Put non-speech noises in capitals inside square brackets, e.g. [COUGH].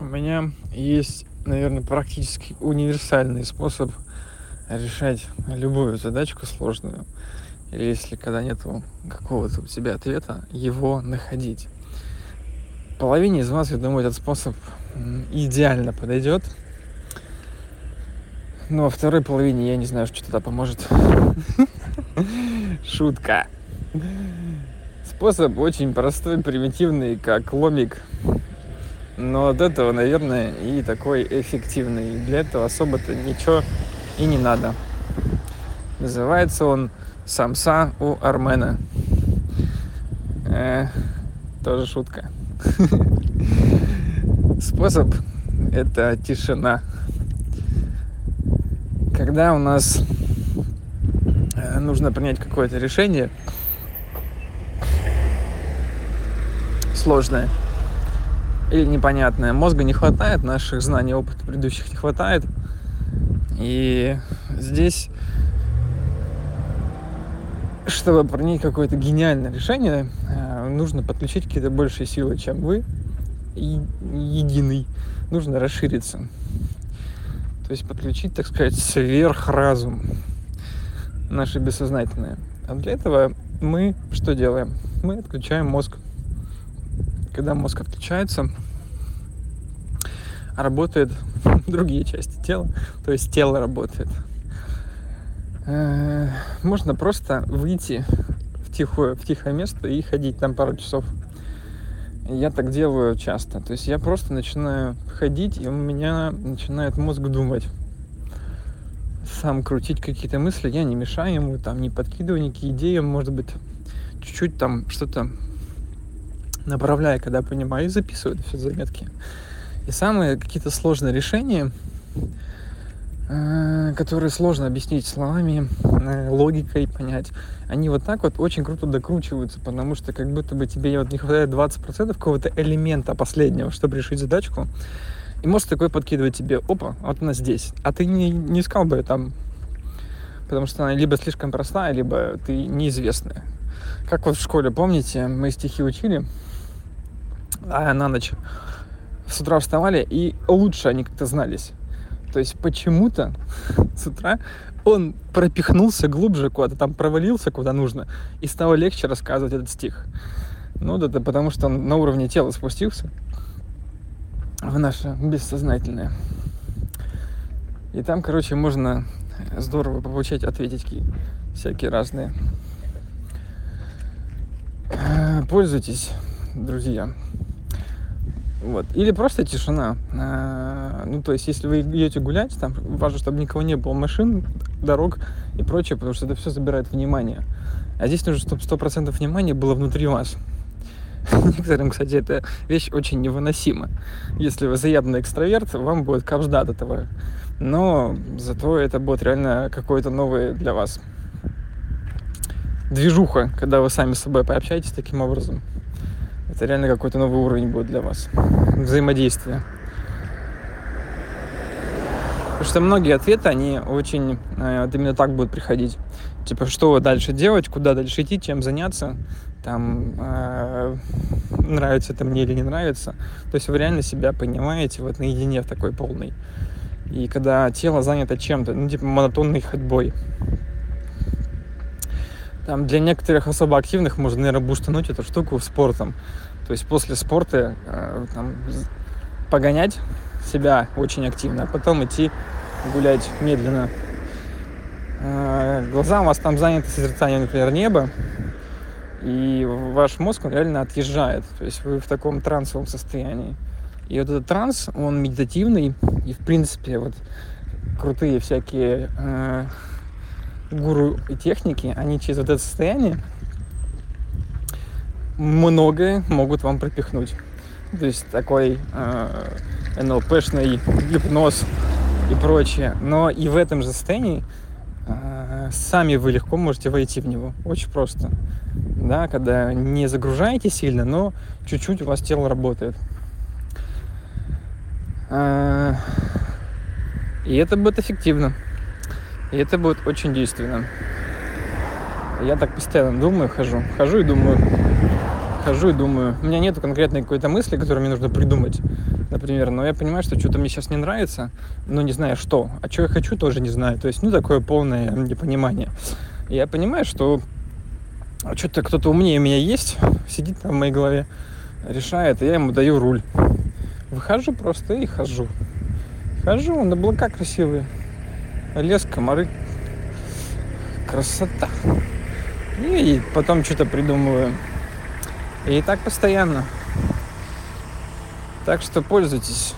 у меня есть, наверное, практически универсальный способ решать любую задачку сложную. Или если когда нету какого-то у тебя ответа, его находить. Половине из вас, я думаю, этот способ идеально подойдет. Но во второй половине я не знаю, что тогда поможет. [LAUGHS] Шутка. Способ очень простой, примитивный, как ломик но от этого, наверное, и такой эффективный. Для этого особо-то ничего и не надо. Называется он «Самса у Армена». Э, тоже шутка. [LAUGHS] Способ – это тишина. Когда у нас э, нужно принять какое-то решение сложное – или непонятное. Мозга не хватает, наших знаний, опыта предыдущих не хватает. И здесь, чтобы принять какое-то гениальное решение, э, нужно подключить какие-то большие силы, чем вы, и единый. Нужно расшириться. То есть подключить, так сказать, сверхразум наше бессознательное. А для этого мы что делаем? Мы отключаем мозг когда мозг отключается, работают [LAUGHS] другие части тела, то есть тело работает. Э, можно просто выйти в тихое, в тихое место и ходить там пару часов. Я так делаю часто. То есть я просто начинаю ходить, и у меня начинает мозг думать. Сам крутить какие-то мысли, я не мешаю ему, там не подкидываю никакие идеи, может быть, чуть-чуть там что-то направляя, когда понимаю, и записываю все заметки. И самые какие-то сложные решения, э, которые сложно объяснить словами, э, логикой понять, они вот так вот очень круто докручиваются, потому что как будто бы тебе вот не хватает 20% какого-то элемента последнего, чтобы решить задачку. И мозг такой подкидывает тебе, опа, вот она здесь. А ты не, не искал бы там, потому что она либо слишком простая, либо ты неизвестная. Как вот в школе, помните, мы стихи учили, а на ночь с утра вставали, и лучше они как-то знались. То есть почему-то [LAUGHS] с утра он пропихнулся глубже куда-то, там провалился куда нужно, и стало легче рассказывать этот стих. Ну, это потому что он на уровне тела спустился в наше бессознательное. И там, короче, можно здорово получать ответики всякие разные. Пользуйтесь, друзья. Вот. Или просто тишина. А, ну, то есть, если вы идете гулять, там важно, чтобы никого не было машин, дорог и прочее, потому что это все забирает внимание. А здесь нужно, чтобы сто процентов внимания было внутри вас. [LAUGHS] Некоторым, кстати, эта вещь очень невыносима. Если вы заявный экстраверт, вам будет капжда от этого. Но зато это будет реально какое-то новое для вас движуха, когда вы сами с собой пообщаетесь таким образом. Это реально какой-то новый уровень будет для вас. Взаимодействия. Потому что многие ответы, они очень э, вот именно так будут приходить. Типа, что дальше делать, куда дальше идти, чем заняться, там, э, нравится это мне или не нравится. То есть вы реально себя понимаете вот наедине в такой полной. И когда тело занято чем-то, ну, типа монотонной ходьбой, там для некоторых особо активных можно, наверное, бустануть эту штуку спортом. То есть после спорта э, там, погонять себя очень активно, а потом идти гулять медленно. Э, глаза у вас там заняты созерцанием, например, неба, и ваш мозг, он реально отъезжает. То есть вы в таком трансовом состоянии. И вот этот транс, он медитативный, и в принципе вот крутые всякие э, гуру и техники, они через вот это состояние многое могут вам пропихнуть. То есть такой э, НЛПшный гипноз и прочее. Но и в этом же состоянии э, сами вы легко можете войти в него. Очень просто. Да, когда не загружаете сильно, но чуть-чуть у вас тело работает. Э, и это будет эффективно. И это будет очень действенно. Я так постоянно думаю, хожу. Хожу и думаю. Хожу и думаю. У меня нет конкретной какой-то мысли, которую мне нужно придумать. например, но я понимаю, что что-то мне сейчас не нравится, но не знаю что. А что я хочу, тоже не знаю. То есть, ну, такое полное непонимание. Я понимаю, что что-то кто-то умнее меня есть, сидит там в моей голове, решает, и я ему даю руль. Выхожу просто и хожу. Хожу, на облака красивые. Лес, комары. Красота. И потом что-то придумываю. И так постоянно. Так что пользуйтесь.